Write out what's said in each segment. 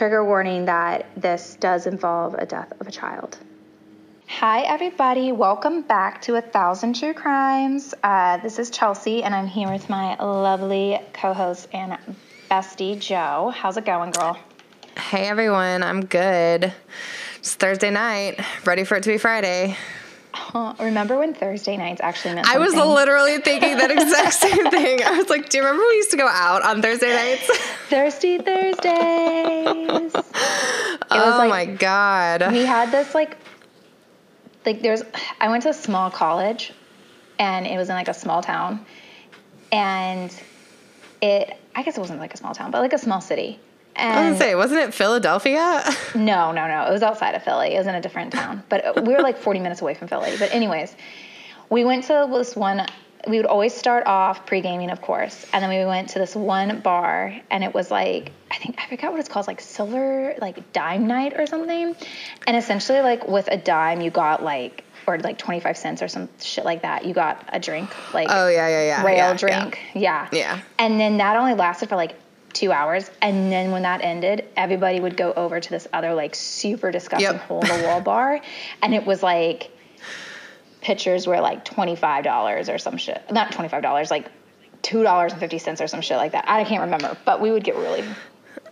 trigger warning that this does involve a death of a child. Hi, everybody. Welcome back to A Thousand True Crimes. Uh, this is Chelsea, and I'm here with my lovely co host and bestie, Joe. How's it going, girl? Hey, everyone. I'm good. It's Thursday night, ready for it to be Friday. Remember when Thursday nights actually meant Something? I was literally thinking that exact same thing. I was like, do you remember we used to go out on Thursday nights? Thirsty Thursdays. oh like- my God. we had this like like there's I went to a small college and it was in like a small town and it I guess it wasn't like a small town but like a small city I was and gonna say, wasn't it Philadelphia? no no no it was outside of Philly it was in a different town but uh, we were like 40 minutes away from Philly but anyways we went to this one we would always start off pre-gaming of course and then we went to this one bar and it was like i think i forgot what it's called like silver like dime night or something and essentially like with a dime you got like or like 25 cents or some shit like that you got a drink like Oh, yeah, yeah, yeah. rail yeah, drink yeah. Yeah. and then that only lasted for like two hours and then when that ended everybody would go over to this other like super disgusting Yep. hole in the wall bar and it was like pitchers were like $25 or some shit. Not $25, like $2.50 or some shit like that. I can't remember, but we would get really,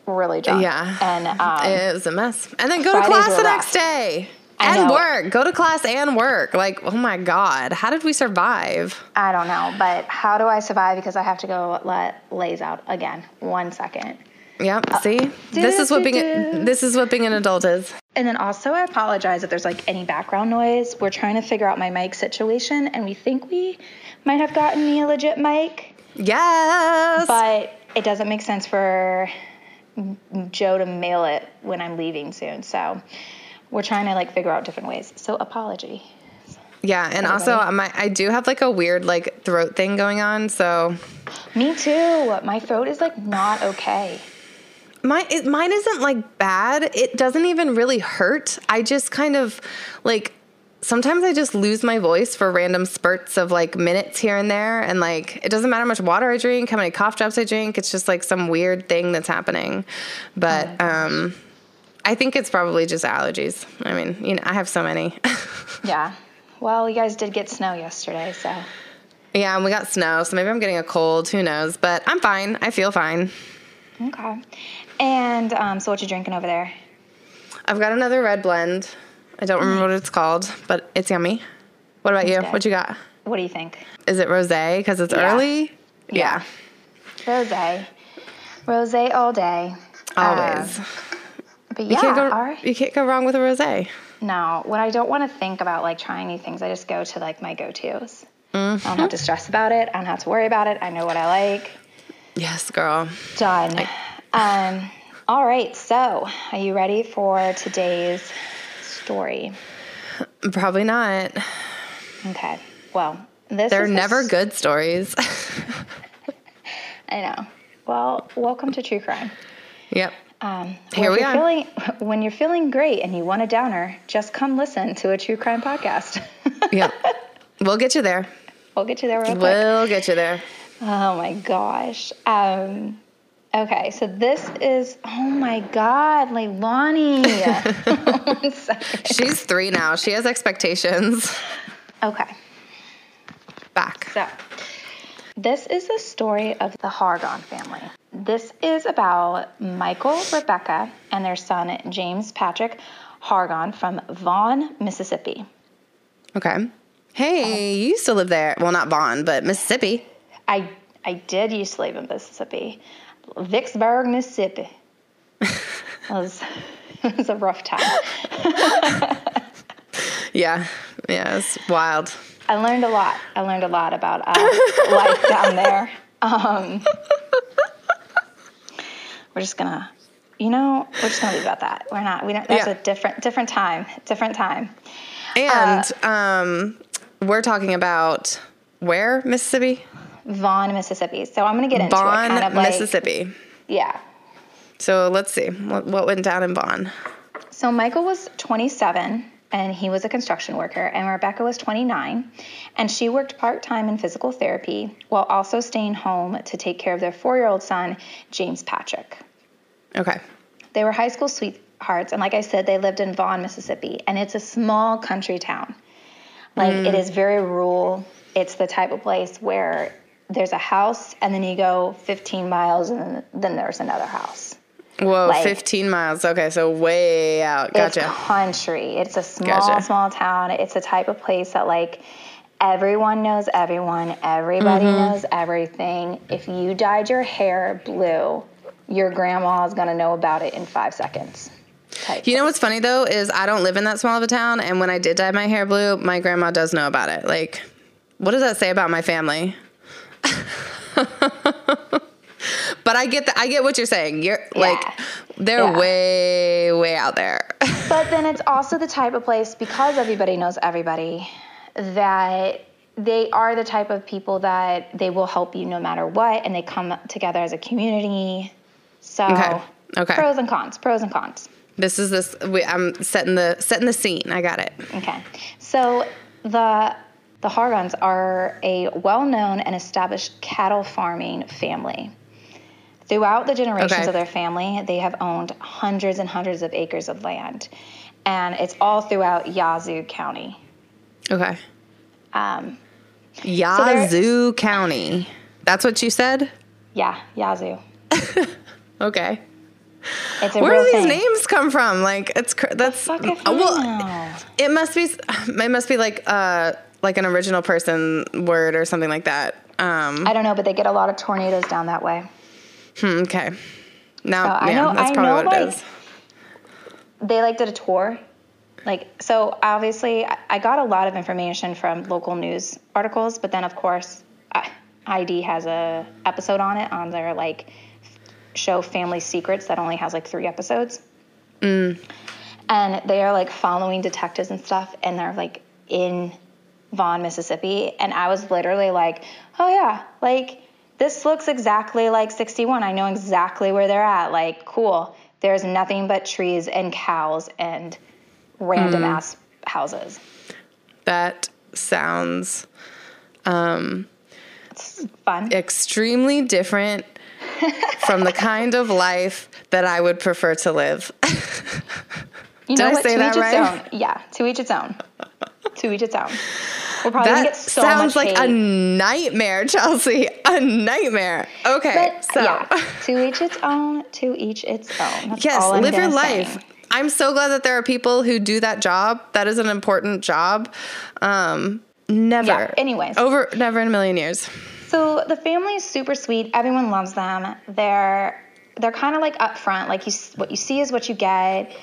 really drunk. Yeah. And um, It was a mess. And then go Fridays to class the rough. next day. And work. Go to class and work. Like, oh my God. How did we survive? I don't know, but how do I survive? Because I have to go let Lays out again. One second. Yep. Uh, see? this is what being this is what being an adult is. And then also, I apologize if there's like any background noise. We're trying to figure out my mic situation, and we think we might have gotten me a legit mic. Yes. but it doesn't make sense for Joe to mail it when I'm leaving soon. So we're trying to like figure out different ways. So apology. Yeah, and also my I do have like a weird like throat thing going on, so Me too. My throat is like not okay. my it, mine isn't like bad. It doesn't even really hurt. I just kind of like sometimes I just lose my voice for random spurts of like minutes here and there and like it doesn't matter how much water I drink, how many cough drops I drink. It's just like some weird thing that's happening. But um I think it's probably just allergies. I mean, you know, I have so many. Yeah. Well, you guys did get snow yesterday, so yeah, and we got snow, so maybe I'm getting a cold. Who knows? But I'm fine. I feel fine. okay. And um, so what you drinking over there? I've got another red blend. I don't remember what it's called, but it's yummy. What about you? good. What you got? What do you think? Is it rosé because it's Yeah. early? Yeah. Rosé. Rosé all day. Always. Um, but you yeah, can't go. all right. You can't go wrong with a rosé. No, when I don't want to think about like trying new things, I just go to like my go-tos. Mm-hmm. I don't have to stress about it. I don't have to worry about it. I know what I like. Yes, girl. Done. Um, all right. So, are you ready for today's story? Probably not. Okay. Well, this They're never good stories. I know. Well, welcome to true crime. yep. Um, Here when we you're. Feeling, when you're feeling great and you want a downer, just come listen to a true crime podcast. yeah, we'll get you there. we'll get you there real quick. We'll get you there. Oh my gosh. Um, okay, so this is oh my god, Leilani. She's three now. She has expectations. Okay, Back. so this is the story of the Hargon family. This is about Michael, Rebecca, and their son James Patrick Hargon from Vaughan, Mississippi. Okay. Hey, um, you used to live there. Well, not Vaughan, but Mississippi. I I did used to live in Mississippi, Vicksburg, Mississippi. it was it was a rough time. Yeah. Yeah, it's wild. I learned a lot. I learned a lot about uh, life down there. Um, we're just gonna, you know, we're just gonna leave about that. We're not. We don't. That's Yeah. a different, different time. Different time. And um, we're talking about where Mississippi? Vaughan, Mississippi. So I'm gonna get into Vaughan, it. Kind of like, Mississippi. Yeah. So let's see what, what went down in Vaughan. So Michael was 27 and he was a construction worker, and Rebecca was 29, and she worked part time in physical therapy while also staying home to take care of their four year old son, James Patrick. Okay. They were high school sweethearts, and like I said, they lived in Vaughan, Mississippi, and it's a small country town. Like it mm. is very rural. It's the type of place where there's a house, and then you go 15 miles, and then there's another house. Whoa, Like- 15 miles. Okay, so way out. Gotcha. It's country. It's a small, Gotcha. small town. It's a type of place that like everyone knows everyone. Everybody Mm-hmm. knows everything. If you dyed your hair blue, your grandma is gonna know about it in five seconds. Type You know what's funny though is I don't live in that small of a town, and when I did dye my hair blue, my grandma does know about it. Like, what does that say about my family? but I get the, I get what you're saying. You're like they're Yeah. way way out there. But then it's also the type of place because everybody knows everybody that they are the type of people that they will help you no matter what, and they come together as a community. So Okay. Okay. pros and cons, pros and cons. this is this. We, I'm setting the setting the scene. I got it. Okay. So the the Hargons are a well-known and established cattle farming family. Throughout the generations Okay. of their family, they have owned hundreds and hundreds of acres of land, and it's all throughout Yazoo County. Okay. Um, Yazoo County. That's what you said. yeah, Yazoo. Okay. It's a Where do these thing. names come from? Like it's cr- that's uh, well. It must be. It must be like uh like an original person word or something like that. Um. I don't know, but they get a lot of tornadoes down that way. Hmm, okay. Now, So I yeah, know- that's I probably know, what it like, is. they like did a tour like so obviously I- i got a lot of information from local news articles but then of course I- id has a episode on it on their like show family secrets that only has like three episodes and they are like following detectives and stuff and they're like in vaughan mississippi and i was literally like oh yeah like this looks exactly like 61 i know exactly where they're at. Like cool. There's nothing but trees and cows and random mm. ass houses. That sounds um, it's fun. extremely different from the kind of life that I would prefer to live. you did know I what? say to that each right? its own. Yeah to each its own. To each its own probably that get so sounds like a nightmare, Chelsea. A nightmare. Okay, but so yeah to each its own to each its own That's yes, live your life. say. I'm so glad that there are people who do that job. That is an important job. Um, never. Yeah, anyways. over never in a million years. So the family is super sweet. Everyone loves them. They're they're kind of like upfront. Like you, what you see is what you get.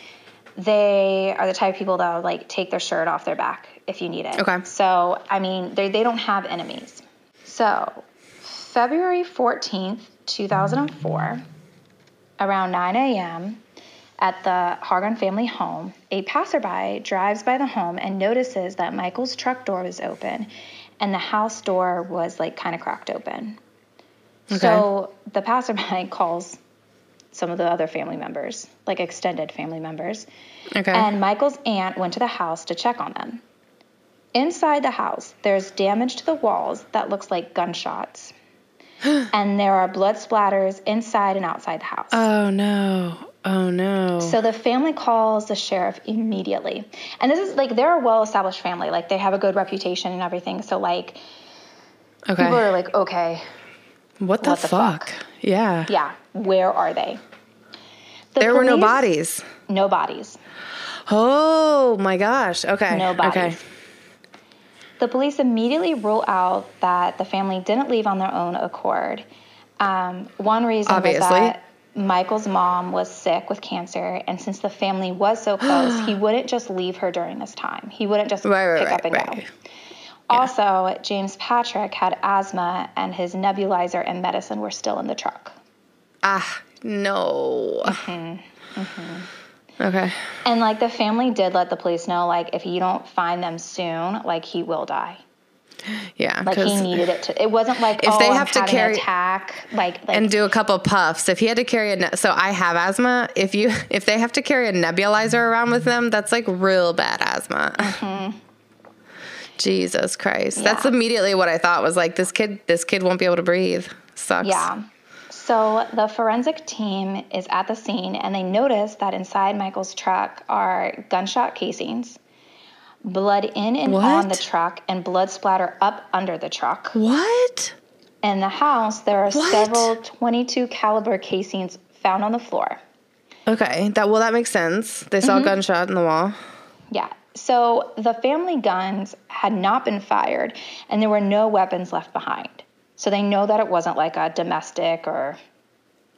They are the type of people that will like take their shirt off their back if you need it. Okay. So I mean, they they don't have enemies. So February fourteenth, two thousand and four, around nine a.m. At the Hargan family home, a passerby drives by the home and notices that Michael's truck door was open and the house door was like kind of cracked open. Okay. So the passerby calls some of the other family members, like extended family members, Okay. and Michael's aunt went to the house to check on them. Inside the house, there's damage to the walls that looks like gunshots. and there are blood splatters inside and outside the house. oh no. Oh no. So the family calls the sheriff immediately. And this is like they're a well established family. Like they have a good reputation and everything. So like okay. people are like, okay, what the, what the fuck? fuck? Yeah. yeah, where are they? The There were no bodies. No bodies. Oh my gosh. Okay. No bodies. Okay. The police immediately rule out that the family didn't leave on their own accord. Um, one reason Obviously. was that Michael's mom was sick with cancer, and since the family was so close, he wouldn't just leave her during this time. He wouldn't just Right, right, pick right, up and go. right. Also, James Patrick had asthma, and his nebulizer and medicine were still in the truck. Ah, no. Mm-hmm. Okay. And like the family did let the police know, like if you don't find them soon, like he will die. Yeah. Like he needed it to. It wasn't like If oh, they I'm have to carry- attack, like like and do a couple puffs. If he had to carry a, ne- so I have asthma. If you, if they have to carry a nebulizer around with them, that's like real bad asthma. Jesus Christ, that's Mm-hmm. Immediately what I thought was like this kid. This kid won't be able to breathe. Sucks. yeah. So the forensic team is at the scene and they notice that inside Michael's truck are gunshot casings, blood in and on the truck, and blood splatter up under the truck. What? In the house, there are What? several 22 caliber casings found on the floor. Okay. That well that makes sense. They saw Mm-hmm. gunshot in the wall. Yeah. So the family guns had not been fired and there were no weapons left behind. So they know that it wasn't like a domestic or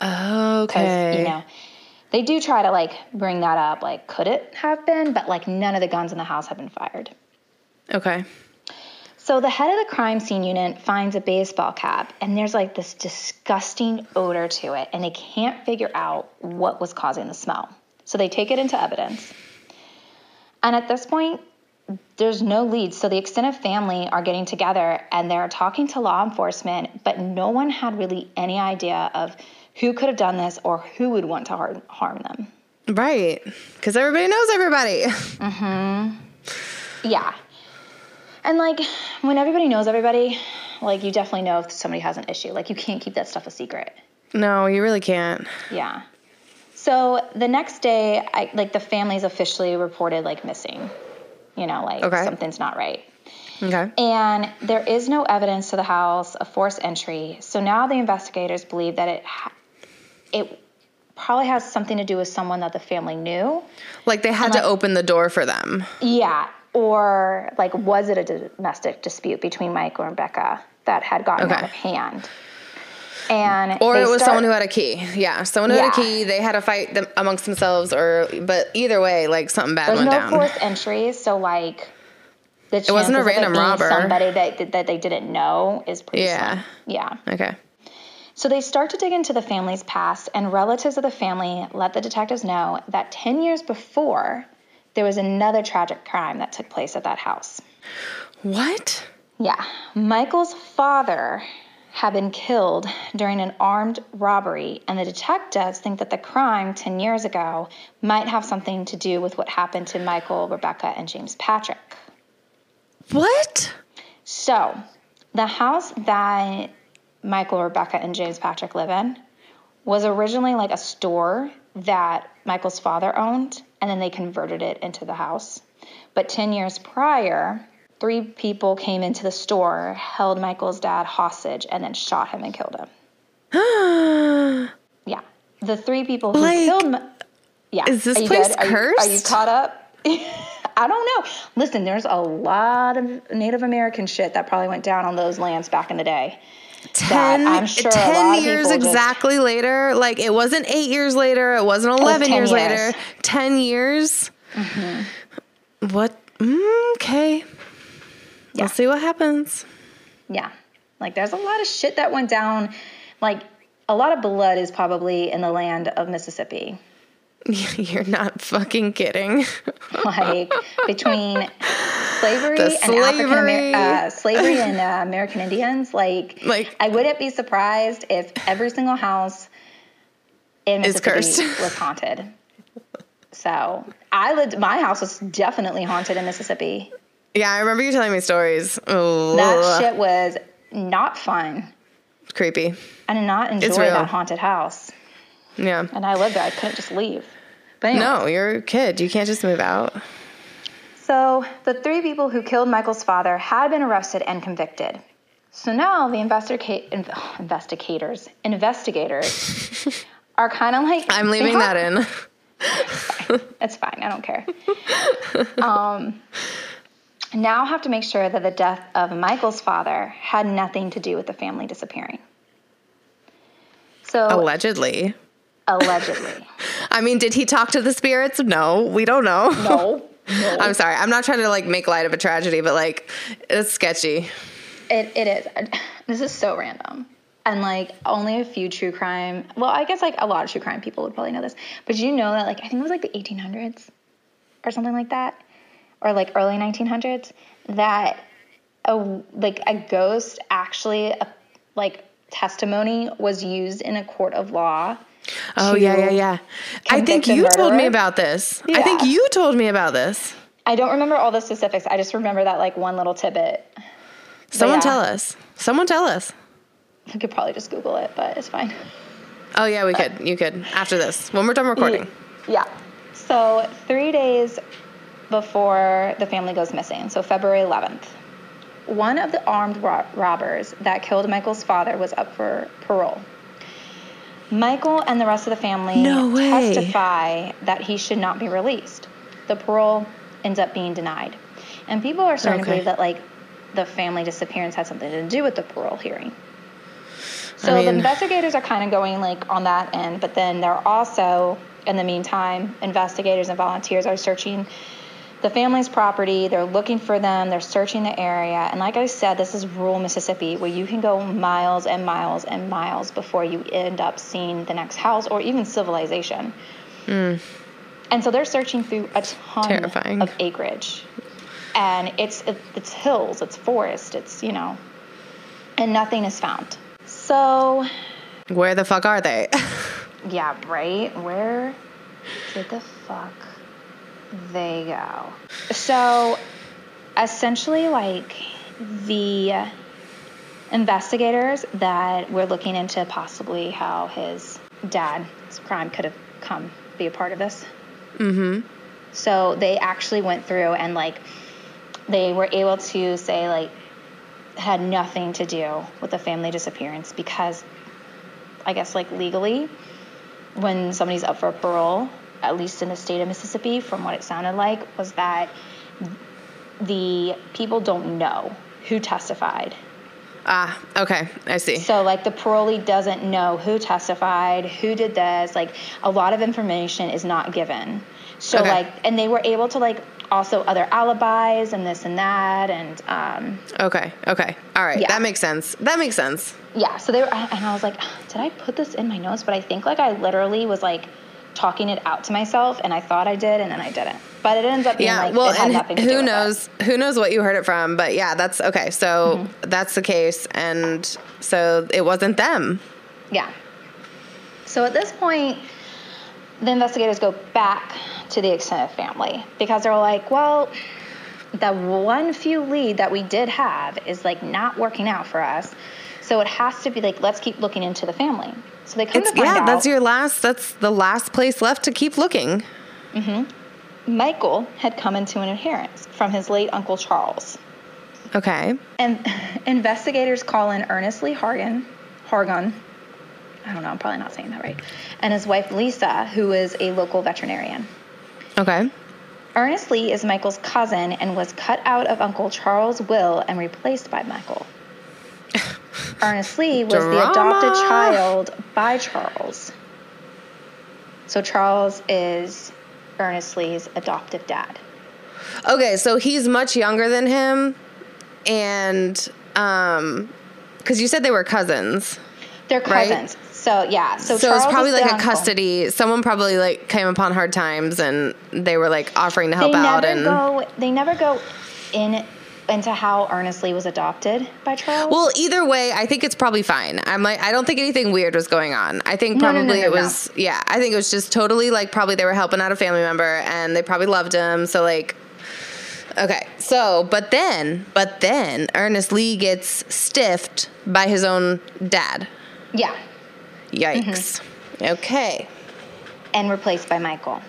oh, because Okay. you know they do try to like bring that up like could it have been but like none of the guns in the house have been fired Okay. so the head of the crime scene unit finds a baseball cap and there's like this disgusting odor to it and they can't figure out what was causing the smell so they take it into evidence and at this point there's no leads so the extended family are getting together and they're talking to law enforcement but no one had really any idea of who could have done this or who would want to harm, harm them Right. Because everybody knows everybody. Mm-hmm. Yeah and like when everybody knows everybody like you definitely know if somebody has an issue like you can't keep that stuff a secret No, you really can't. yeah so the next day i like the family's officially reported like missing you know like Okay. something's not right Okay. And there is no evidence to the house of forced entry. So now the investigators believe that it ha- it probably has something to do with someone that the family knew. Like they had like- to open the door for them. Yeah. Or like, was it a domestic dispute between Michael and Becca that had gotten out of hand? And Or it was start- someone who had a key. Yeah, someone who had a key. They had a fight them amongst themselves, or but either way, like something bad There's went no down. forced entries, so like the it wasn't a random robber. Somebody that that they didn't know is pretty Yeah. slim. Yeah. Okay. So they start to dig into the family's past, and relatives of the family let the detectives know that 10 years before, there was another tragic crime that took place at that house. What? Yeah, Michael's father had been killed during an armed robbery, and the detectives think that the crime 10 years ago might have something to do with what happened to Michael, Rebecca, and James Patrick. What? So, the house that Michael, Rebecca, and James Patrick live in was originally like a store that Michael's father owned, and then they converted it into the house. But 10 years prior, three people came into the store, held Michael's dad hostage, and then shot him and killed him. Yeah. The three people who Like, killed Mi- Yeah. is this place good? Are you- Are you, caught up? I don't know. Listen, there's a lot of Native American shit that probably went down on those lands back in the day. Ten, I'm sure 10 years people just- exactly later. Like it wasn't eight years later. It wasn't 11 10 years, years. later. 10 years. What? Mm, okay. Yeah. We'll see what happens. Yeah. Like there's a lot of shit that went down. Like a lot of blood is probably in the land of Mississippi. You're not fucking kidding. Like between slavery The and African slavery. uh, slavery and uh, American Indians. Like, Like- I wouldn't be surprised if every single house in Mississippi was haunted. So I lived. My house was definitely haunted in Mississippi. Yeah, I remember you telling me stories. Oh, That shit was not fun. creepy. I did not enjoy that haunted house. Yeah. And I lived there. I couldn't just leave. But anyway, No, you're a kid. You can't just move out. So the three people who killed Michael's father had been arrested and convicted. So now the investigate, in, investigators, investigators are kind of like I'm leaving have- that in. It's fine. I don't care. um, now have to make sure that the death of Michael's father had nothing to do with the family disappearing. So Allegedly. allegedly, I mean, did he talk to the spirits? No, we don't know. no, no. I'm sorry. I'm not trying to like make light of a tragedy, but like it's sketchy. It it is. This is so random. And like only a few true crime. Well, I guess like a lot of true crime people would probably know this. But you know that like I think it was like the 1800s or something like that, or like early 1900s that a like a ghost actually a, like testimony was used in a court of law. Oh yeah, yeah, yeah. I think you told me about this. yeah. I think you told me about this. I don't remember all the specifics. I just remember that like one little tidbit. Someone yeah. tell us. Someone tell us. I could probably just Google it, but it's fine. Oh yeah, we could. You could after this when we're done recording. Yeah. So three days before the family goes missing, so February 11th, one of the armed ro- robbers that killed Michael's father was up for parole. Michael and the rest of the family No testify that he should not be released. The parole ends up being denied. And people are starting Okay. to believe that like the family disappearance had something to do with the parole hearing. So I the investigators are kind of going like on that end, but then they're also, in the meantime, investigators and volunteers are searching the family's property. They're looking for them. They're searching the area. And like I said, this is rural Mississippi where you can go miles and miles and miles before you end up seeing the next house or even civilization. Hmm. And so they're searching through a ton Terrifying. of acreage. And it's it's hills, it's forest, it's, you know, and nothing is found. So, Where the fuck are they? yeah, right? Where did the fuck they go? So, essentially, like the investigators that were looking into possibly how his dad's crime could have come be a part of this. mm-hmm. So they actually went through and like they were able to say like had nothing to do with the family disappearance because I guess like legally when somebody's up for parole, at least in the state of Mississippi, from what it sounded like, was that the people don't know who testified. Ah, okay. I see. So like the parolee doesn't know who testified, who did this. Like a lot of information is not given. So Okay. like, and they were able to like also other alibis and this and that and um, Okay. Okay. All right. Yeah. That makes sense. That makes sense. yeah. So they were, and I was like, did I put this in my notes? But I think like I literally was like talking it out to myself, and I thought I did, and then I didn't. But it ends up being Yeah. like well, it had and nothing to do who knows? Who knows what you heard it from? But yeah, that's okay. So Mm-hmm. that's the case, and so it wasn't them. Yeah. So at this point, the investigators go back to the extended family because they're like, well, the one few lead that we did have is like not working out for us. So it has to be like, let's keep looking into the family. So they come It's to find yeah. out That's your last. That's the last place left to keep looking. Mm-hmm. Michael had come into an inheritance from his late uncle Charles. Okay. And investigators call in Ernest Lee Hargan, Hargon, I don't know, I'm probably not saying that right, and his wife Lisa, who is a local veterinarian. Okay. Ernest Lee is Michael's cousin and was cut out of Uncle Charles' will and replaced by Michael. Ernest Lee was the adopted Drama. child by Charles. So Charles is Ernest Lee's adoptive dad. Okay. So he's much younger than him, and um, because you said they were cousins. They're Right. cousins. So yeah, so, So, it's probably like a uncle. custody. Someone probably like came upon hard times, and they were like offering to help they out. never And go. They never go in into how Ernest Lee was adopted by Charles. well, either way, I think it's probably fine. I'm like, I don't think anything weird was going on. I think No, no, no, probably no, it was, yeah. I think it was just totally like probably they were helping out a family member, and they probably loved him. So like. Okay, so but then, but then Ernest Lee gets stiffed by his own dad. yeah, Yikes. Mm-hmm. Okay. and replaced by Michael.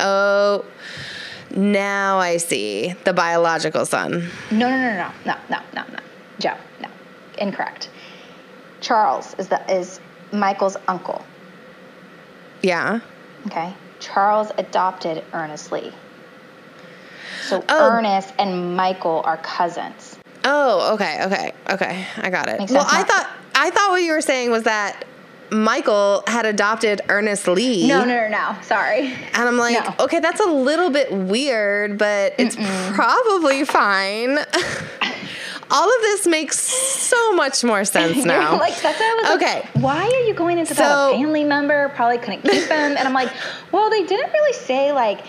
Oh, now I see the biological son. No, no, no, no, no, no, no, no. Joe, no, incorrect. Charles is the is Michael's uncle. Yeah. Okay, Charles adopted Ernest Lee. So Oh. Ernest and Michael are cousins. Oh, okay, okay, okay. I got it. Well, I thought I thought what you were saying was that Michael had adopted Ernest Lee. No, no, no, no. Sorry. And I'm like, No. okay, that's a little bit weird, but it's probably fine. All of this makes so much more sense now. like that's why I was Okay. like, why are you going into that a family member probably couldn't keep them, And I'm like, well, they didn't really say like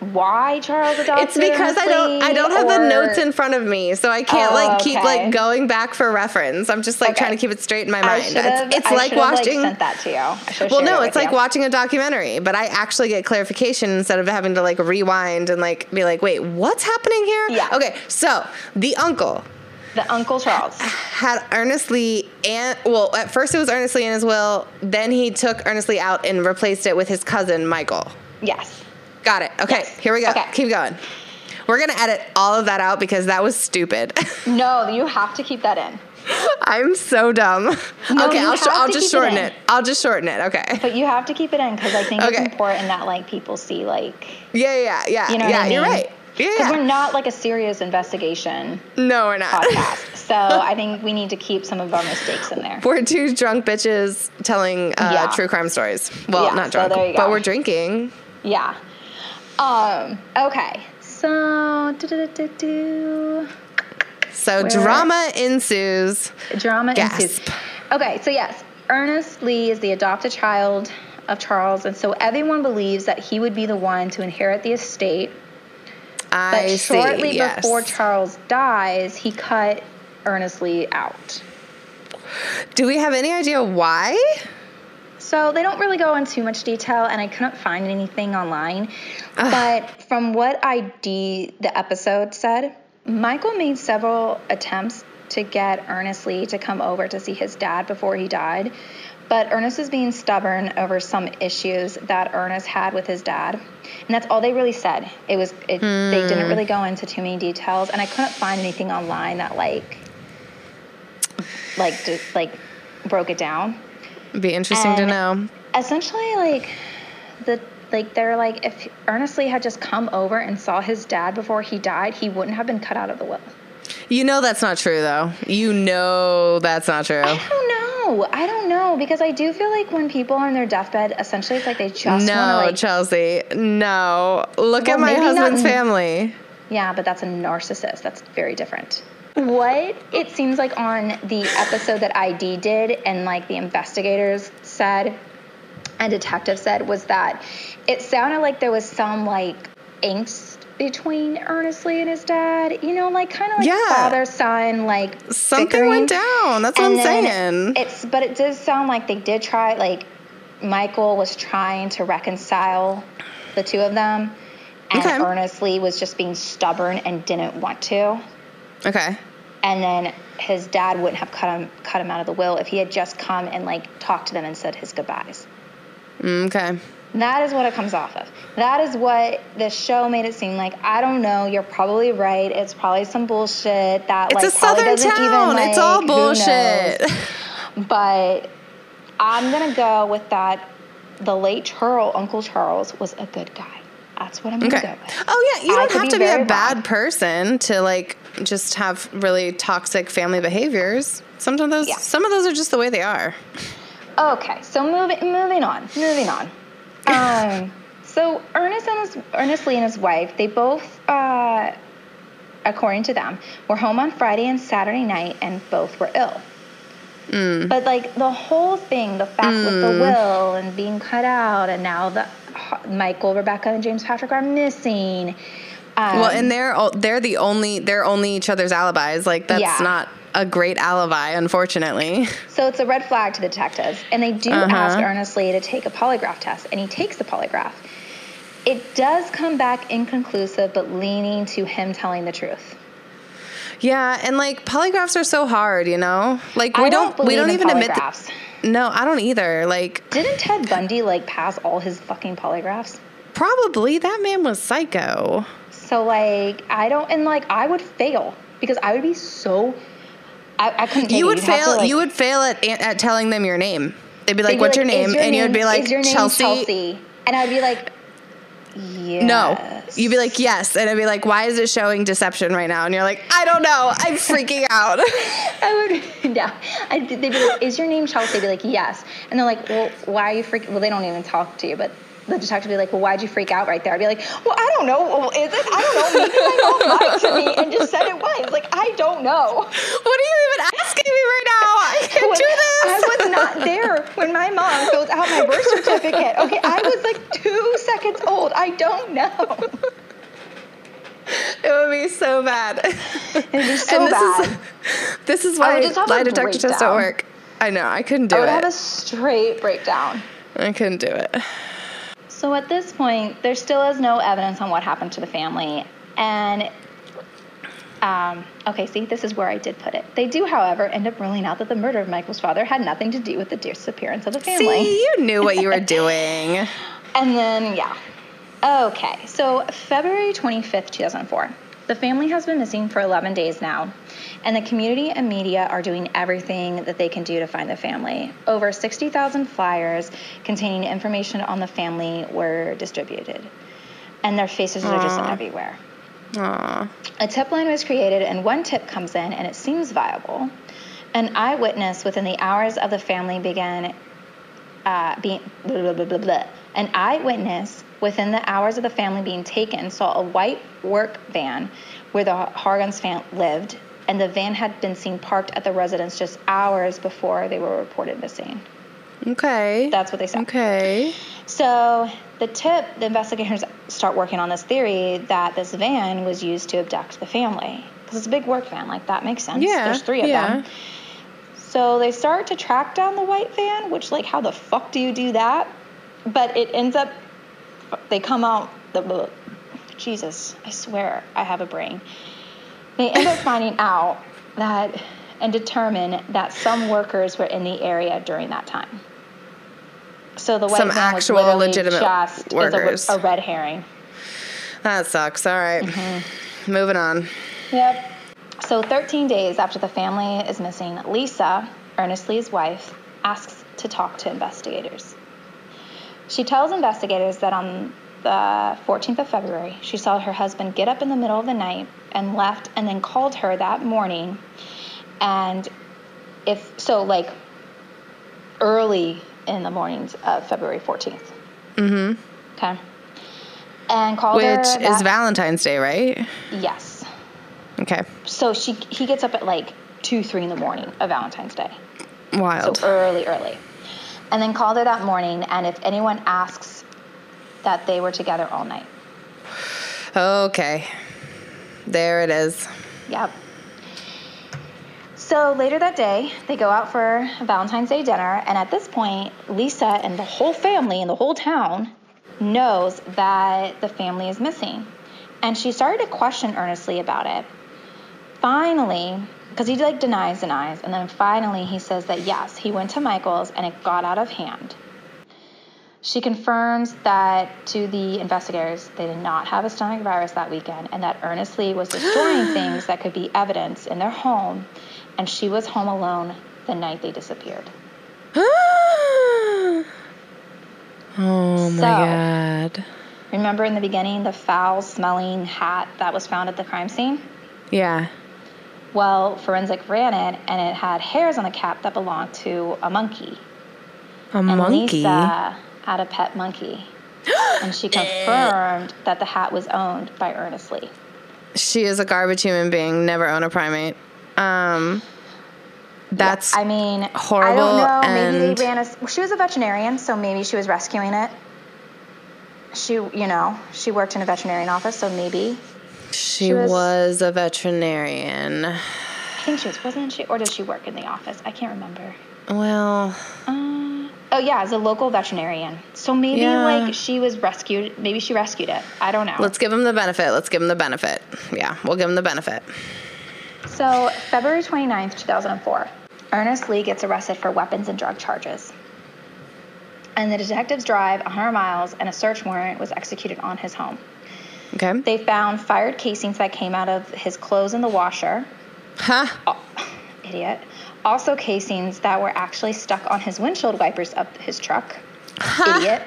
why Charles adopted. It's because I don't I don't have the notes in front of me, so I can't Oh, like keep okay. like going back for reference. I'm just like Okay. trying to keep it straight in my mind. It's, it's like watching sent that to you. Well, no, it it's like you. watching a documentary, but I actually get clarification instead of having to like rewind and like be like, wait, what's happening here? Yeah. Okay, so the uncle the Uncle Charles. had Ernest Lee and well, at first it was Ernest Lee in his will. Then he took Ernest Lee out and replaced it with his cousin Michael. Yes. Got it. Okay, Yes. here we go. Okay. Keep going. We're gonna edit all of that out because that was stupid. No, you have to keep that in. I'm so dumb. No, okay, I'll, sh- I'll just keep it shorten it. I'll just shorten it. Okay. But you have to keep it in because I think Okay. it's important that like people see like Yeah, yeah, yeah. you know yeah, what I mean? you're right. Yeah, Because we're not like a serious investigation no, we're not. podcast. so I think we need to keep some of our mistakes in there. we're two drunk bitches telling uh, Yeah. true crime stories. Well, Yeah, not so drunk, you but we're drinking. Yeah. Um. Okay. So. So Where- drama ensues. Drama Gasp. ensues. Okay. So yes, Ernest Lee is the adopted child of Charles, and so everyone believes that he would be the one to inherit the estate. But I shortly see. Yes. before Charles dies, he cut Ernest Lee out. Do we have any idea why? So they don't really go into too much detail, and I couldn't find anything online. But from what ID the episode said, Michael made several attempts to get Ernest Lee to come over to see his dad before he died. But Ernest was being stubborn over some issues that Ernest had with his dad, and that's all they really said. It was it, they didn't hmm. really go into too many details, and I couldn't find anything online that like like just like broke it down Be interesting to know. essentially like the like they're like if Ernest Lee had just come over and saw his dad before he died, he wouldn't have been cut out of the will. You know that's not true, though. You know that's not true. I don't know. I don't know because I do feel like when people are on their deathbed, essentially it's like they just No, like Chelsea. No. Look Well, at my maybe not husband's family. Yeah, but that's a narcissist. That's very different. What it seems like on the episode that ID did, and like the investigators said and detective said, was that it sounded like there was some like angst between Ernest Lee and his dad. You know, like kind of like Yeah. father son, like Something bickering. went down. That's what I'm saying. It's but it does sound like they did try like Michael was trying to reconcile the two of them. And Okay. Ernest Lee was just being stubborn and didn't want to. okay. And then his dad wouldn't have cut him cut him out of the will if he had just come and like talked to them and said his goodbyes. Mm, Okay. That is what it comes off of. That is what the show made it seem like. I don't know. You're probably right. It's probably some bullshit that It's like a probably southern doesn't town. even it's all like, who knows? bullshit. But I'm gonna go with that. The late Charles, Uncle Charles, was a good guy. That's what I'm gonna go with. Oh yeah, you I don't have be to be a bad wrong. person to like just have really toxic family behaviors. Some of those Yeah. some of those are just the way they are. Okay, so moving moving on, moving on. Um, so Ernest and his, Ernest Lee and his wife, they both, uh, according to them, were home on Friday and Saturday night, and both were ill. Mm. But like the whole thing, the fact with the will and being cut out, and now the Michael, Rebecca, and James Patrick are missing. Um, Well, and they're they're the only they're only each other's alibis. Like that's Yeah. not a great alibi, unfortunately. So it's a red flag to the detectives, and they do Uh-huh. ask Ernest Lee to take a polygraph test, and he takes the polygraph. It does come back inconclusive, but leaning to him telling the truth. Yeah, and like polygraphs are so hard, you know. Like we I don't, don't we don't even admit. th- no, I don't either. Like Didn't Ted Bundy like pass all his fucking polygraphs? probably that man was psycho. So like I don't, and like I would fail because I would be so. I, I couldn't. You would You'd have to, fail. like- you would fail at at telling them your name. They'd be they'd like, be "What's your "Is name?" and you'd be like, "Is your name "Chelsea." Chelsea?" And I'd be like, "Yes." No, you'd be like, "Yes," and I'd be like, "Why is it showing deception right now?" And you're like, "I don't know. I'm freaking out." I would, yeah. I, they'd be like, "Is your name Chelsea?" I'd be like, "Yes." And they're like, "Well, why are you freaking?" Well, they don't even talk to you, but the detective would be like, "Well, why'd you freak out right there?" I'd be like, "Well, I don't know. Is it? I don't know. Maybe my mom lied to me and just said it was. Like, I don't know." what are you even asking me right now? I can't When- do this. I was not there when my mom fills out my birth certificate. Okay, I was like two seconds old. I don't know. It would be so bad. It'd be so and this bad. is this is why would just have a lie detector tests don't work. I know. I couldn't do it. I would it. have a straight breakdown. I couldn't do it. So at this point, there still is no evidence on what happened to the family. And Um, okay, see, this is where I did put it. They do, however, end up ruling out that the murder of Michael's father had nothing to do with the disappearance of the family. See, you knew what you were doing. And then, yeah. Okay, so February 25th, 2004. The family has been missing for 11 days now, and the community and media are doing everything that they can do to find the family. Over 60,000 flyers containing information on the family were distributed, and their faces are just everywhere. Aw. A tip line was created, and one tip comes in, and it seems viable. An eyewitness within the hours of the family began uh, being blah, blah, blah, blah, blah. An eyewitness within the hours of the family being taken saw a white work van where the Hargans fam lived, and the van had been seen parked at the residence just hours before they were reported missing. Okay. That's what they said. Okay. So the tip, the investigators start working on this theory that this van was used to abduct the family because it's a big work van. Like that makes sense. Yeah. There's three of yeah. them. So they start to track down the white van, which like how the fuck do you do that? But it ends up they come out the Jesus, I swear I have a brain. They end up finding out that and determine that some workers were in the area during that time. So the white Some was actual literally legitimate just is workers. a, a red herring. That sucks. All right. Mm-hmm. Moving on. Yep. So 13 days after the family is missing, Lisa, Ernest Lee's wife, asks to talk to investigators. She tells investigators that on the 14th of February, she saw her husband get up in the middle of the night and left and then called her that morning. And if so, like early in the mornings of February 14th. Mm-hmm. Okay. And called her. Which is Valentine's Day, right? Yes. Okay. So she he gets up at like two, three in the morning of Valentine's Day. Wild. So early, early. And then called her that morning, and if anyone asks that they were together all night. Okay. There it is. Yep. So later that day, they go out for a Valentine's Day dinner, and at this point, Lisa and the whole family and the whole town knows that the family is missing. And she started to question Ernest Lee about it. Finally, because he like denies, denies, and then finally he says that yes, he went to Michael's and it got out of hand. She confirms that to the investigators they did not have a stomach virus that weekend and that Ernest Lee was destroying things that could be evidence in their home and she was home alone the night they disappeared. oh my So- god. Remember in the beginning the foul smelling hat that was found at the crime scene? Yeah. Well, forensic ran it and it had hairs on the cap that belonged to a monkey. A And monkey. Lisa had a pet monkey. and she confirmed that the hat was owned by Ernest Lee. She is a garbage human being. Never own a primate. Um. That's I mean, horrible I don't know. Maybe they ran a. She was a veterinarian, so maybe she was rescuing it. She, you know, she worked in a veterinarian office, so maybe. She, she was, was- a veterinarian. I think she was, wasn't she? Or did she work in the office? I can't remember. Well, Uh, oh yeah, as a local veterinarian. So maybe Yeah. like she was rescued. Maybe she rescued it. I don't know. let's give him the benefit. Let's give him the benefit. Yeah, we'll give him the benefit. So, February 29th, 2004, Ernest Lee gets arrested for weapons and drug charges. And the detectives drive 100 miles, and a search warrant was executed on his home. Okay. They found fired casings that came out of his clothes in the washer. Huh? Uh, idiot. Also, casings that were actually stuck on his windshield wipers of his truck. Idiot.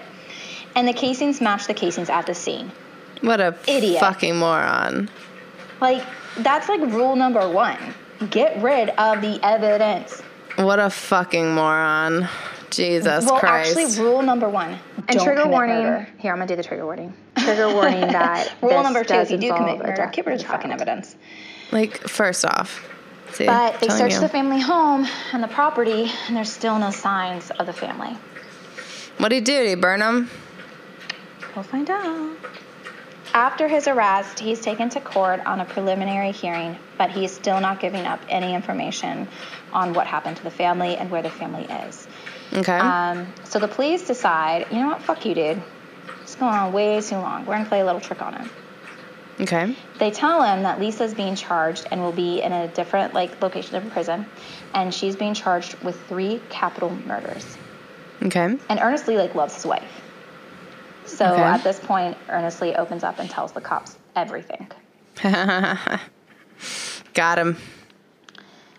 And the casings matched the casings at the scene. What a Idiot. fucking moron. Like, that's like rule number one get rid of the evidence. What a fucking moron. Jesus well, Christ. actually, rule number one. And don't trigger warning. murder. Here, I'm gonna do the trigger warning. Trigger warning that Rule this number two: does if you do involve commit murder, death get rid of of the a fucking evidence. like, first off. See, But they telling searched you. the family home and the property, and there's still no signs of the family. What'd he do? Did he burn them? We'll find out. After his arrest, he's taken to court on a preliminary hearing, but he's still not giving up any information on what happened to the family and where the family is. Okay. Um, so the police decide, you know what, fuck you, dude. It's going on way too long. We're gonna play a little trick on him. Okay. They tell him that Lisa's being charged and will be in a different like location of prison, and she's being charged with three capital murders. Okay. And Ernest Lee like loves his wife. So Okay. at this point, Ernest Lee opens up and tells the cops everything. Got him.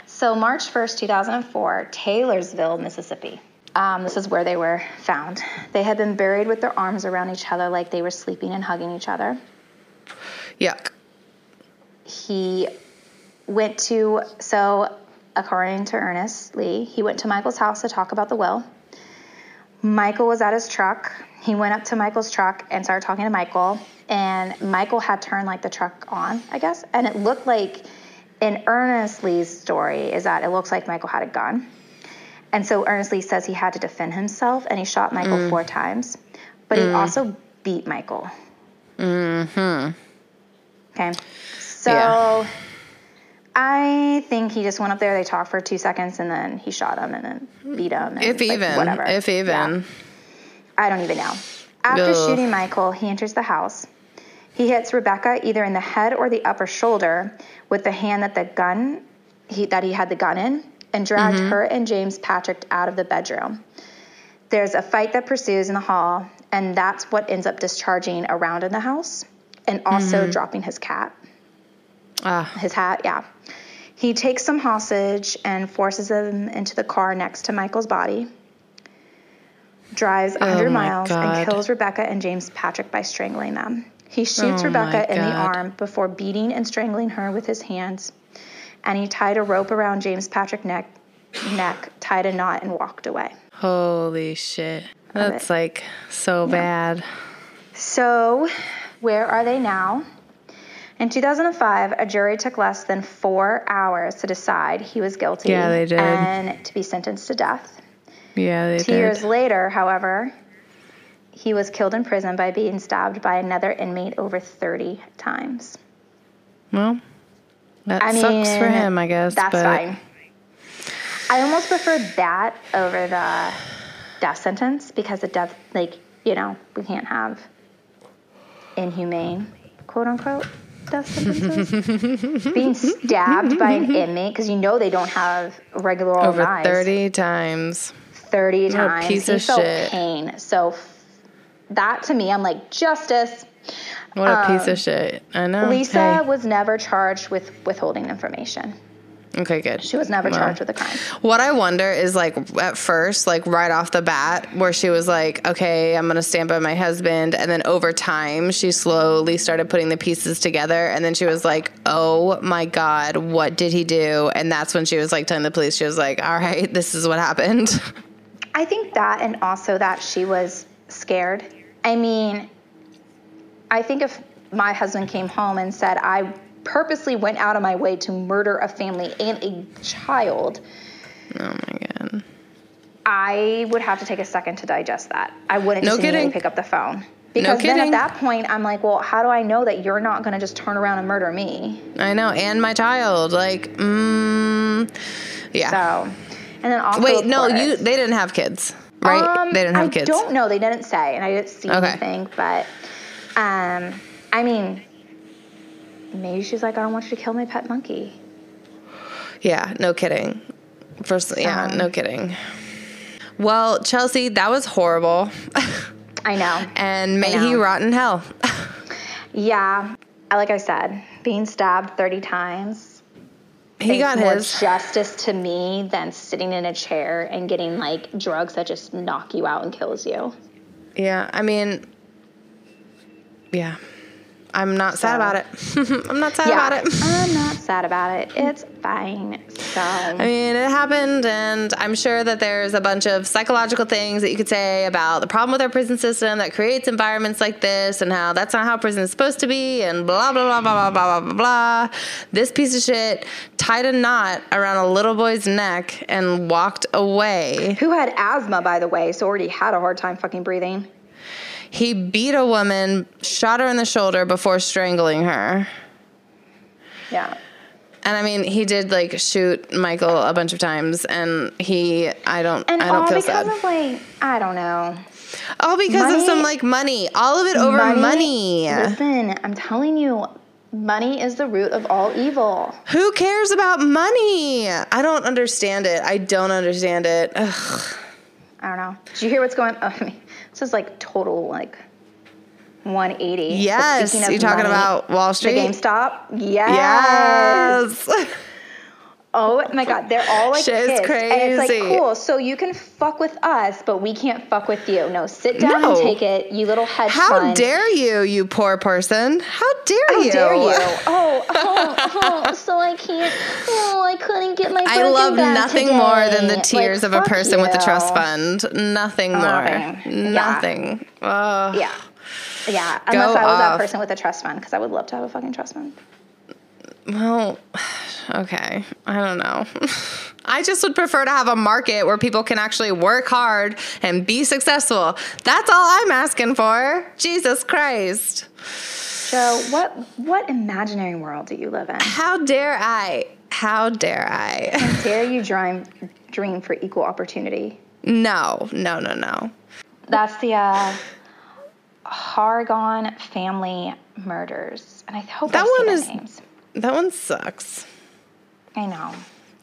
So March 1st, 2004, Taylorsville, Mississippi. Um, this is where they were found. They had been buried with their arms around each other like they were sleeping and hugging each other. Yuck. He went to, so according to Ernest Lee, he went to Michael's house to talk about the will. Michael was at his truck. He went up to Michael's truck and started talking to Michael. And Michael had turned like the truck on, I guess. And it looked like, in Ernest Lee's story, is that it looks like Michael had a gun. And so Ernest Lee says he had to defend himself and he shot Michael four times. But he also beat Michael. Mm-hmm. Okay. So Yeah. I think he just went up there, they talked for two seconds, and then he shot him and then beat him. And If like, even. Whatever. If even. Yeah. I don't even know. After Ugh. shooting Michael, he enters the house. He hits Rebecca either in the head or the upper shoulder with the hand that the gun he, that he had the gun in, and dragged Mm-hmm. her and James Patrick out of the bedroom. There's a fight that pursues in the hall, and that's what ends up discharging around in the house, and also Mm-hmm. dropping his cat Ah. his hat, yeah. He takes them hostage and forces them into the car next to Michael's body. Drives 100 Oh miles God. and kills Rebecca and James Patrick by strangling them. He shoots Oh Rebecca in the arm before beating and strangling her with his hands. And he tied a rope around James Patrick's neck, neck, tied a knot, and walked away. Holy shit. That's like so bad. So, where are they now? In 2005, a jury took less than four hours to decide he was guilty Yeah, they did. and to be sentenced to death. Yeah, they Two did. years later, however, he was killed in prison by being stabbed by another inmate over 30 times. Well, that I sucks for him, I guess. That's but fine. I almost prefer that over the death sentence because the death, like, you know, we can't have inhumane, quote unquote, death sentences. Being stabbed by an inmate because you know they don't have regular old Over knives. 30 times. 30 a times. piece he of felt shit. pain. So f- that to me, I'm like, justice. What a piece of shit. I know. Um, Lisa Hey. was never charged with withholding information. Okay, good. She was never Well. charged with a crime. What I wonder is like at first, like right off the bat, where she was like, okay, I'm going to stand by my husband. And then over time, she slowly started putting the pieces together. And then she was like, oh my God, what did he do? And that's when she was like telling the police, she was like, all right, this is what happened. I think that, and also that she was scared. I mean, I think if my husband came home and said, I purposely went out of my way to murder a family and a child, oh my God. I would have to take a second to digest that. I wouldn't No just kidding. pick up the phone. Because then kidding. at that point, I'm like, well, how do I know that you're not going to just turn around and murder me? I know. And my child. Like, mm, yeah. So, and then also, Wait, no, course- you, they didn't have kids, right? Um, they didn't have I kids. I don't know. They didn't say, and I didn't see Okay. anything. But, um, I mean, maybe she's like, I don't want you to kill my pet monkey. Yeah, no kidding. First, yeah, Um, no kidding. Well, Chelsea, that was horrible. I know. and may he rot in hell. Yeah, like I said, being stabbed 30 times. he got more his. justice to me than sitting in a chair and getting like drugs that just knock you out and kills you. Yeah, I mean, yeah. I'm not sad So- about it. I'm not sad yeah, about it. I'm not sad about it. It's fine. So. I mean, it happened, and I'm sure that there's a bunch of psychological things that you could say about the problem with our prison system that creates environments like this, and how that's not how prison is supposed to be, and blah blah blah blah blah blah blah blah blah. This piece of shit tied a knot around a little boy's neck and walked away. Who had asthma, by the way, so already had a hard time fucking breathing. He beat a woman, shot her in the shoulder before strangling her. Yeah. And I mean, he did like shoot Michael a bunch of times, and he, I don't, And I don't all feel because sad. of like, I don't know. All because of some like money. All of it over money. Listen, I'm telling you, Money is the root of all evil. Who cares about money? I don't understand it. I don't understand it. Ugh. I don't know. Did you hear what's going on? I mean, this is like total like 180. But Yes, you're talking money, about Wall the Street. GameStop. Yes. Yes. Oh my God, they're all like Shit is pissed. And it's like cool. So you can fuck with us, but we can't fuck with you. No, sit down No. and take it, you little hedge How fund. dare you, you poor person? How dare How you? dare you? Oh, oh, oh, so I can't. Oh, I couldn't get my. I love nothing today. more than the Like, tears of a person with a trust fund. Nothing oh, more. Nothing. Yeah. Nothing. Ugh. Yeah, yeah. Unless Go I was that person with a trust fund, because I would love to have a fucking trust fund. Well, okay. I don't know. I just would prefer to have a market where people can actually work hard and be successful. That's all I'm asking for. Jesus Christ. So, what what imaginary world do you live in? How dare I? How dare I? Dare you dream dream for equal opportunity? No, no, no, no. That's the uh, Hargon family murders, and I hope That I one is- names. That one sucks. I know.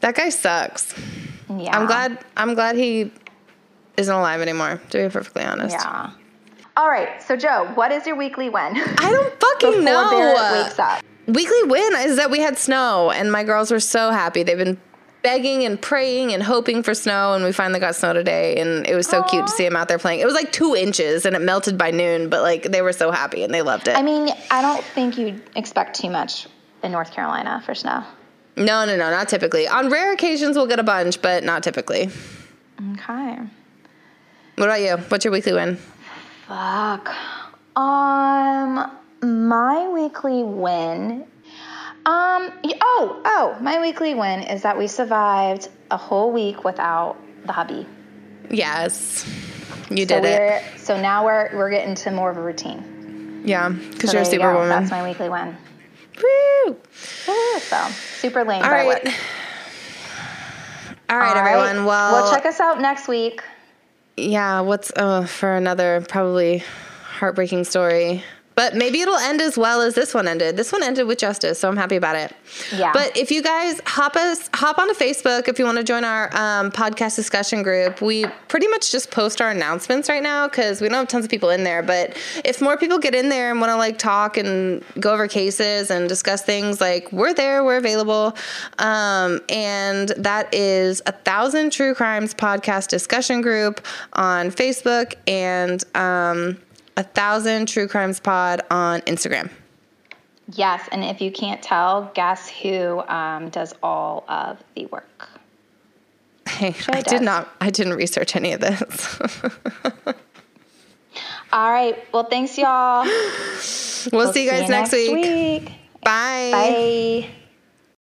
That guy sucks. Yeah. I'm glad I'm glad he isn't alive anymore, to be perfectly honest. Yeah. All right. So Joe, what is your weekly win? I don't fucking know. Barrett wakes up. Weekly win is that we had snow and my girls were so happy. They've been begging and praying and hoping for snow and we finally got snow today and it was so cute to see them out there playing. It was like two inches and it melted by noon, but like they were so happy and they loved it. I mean, I don't think you'd expect too much in North Carolina for snow. no, no, no, not typically. On rare occasions we'll get a bunch, but not typically. Okay. What about you? What's your weekly win? Fuck. Um, my weekly win. Um. Oh, oh. My weekly win is that we survived a whole week without the hubby. Yes. You So did it. so now we're we're getting to more of a routine. Yeah, because So you're a superwoman. That's my weekly win. Woo! So super lame. All but I right. would. All right, All right. everyone. Well, well, check us out next week. yeah, what's uh, for another probably heartbreaking story. But maybe it'll end as well as this one ended. This one ended with justice, so I'm happy about it. Yeah. But if you guys hop us hop onto Facebook if you want to join our um, podcast discussion group, we pretty much just post our announcements right now because we don't have tons of people in there. But if more people get in there and want to like talk and go over cases and discuss things, like we're there, we're available, um, and that is a thousand true crimes podcast discussion group on Facebook and um, a thousand true crimes pod on Instagram. Yes, and if you can't tell, guess who um, does all of the work? Hey, I does. did not. I didn't research any of this. All right. Well, thanks, y'all. we'll, see you guys next, week. week. Bye. Bye.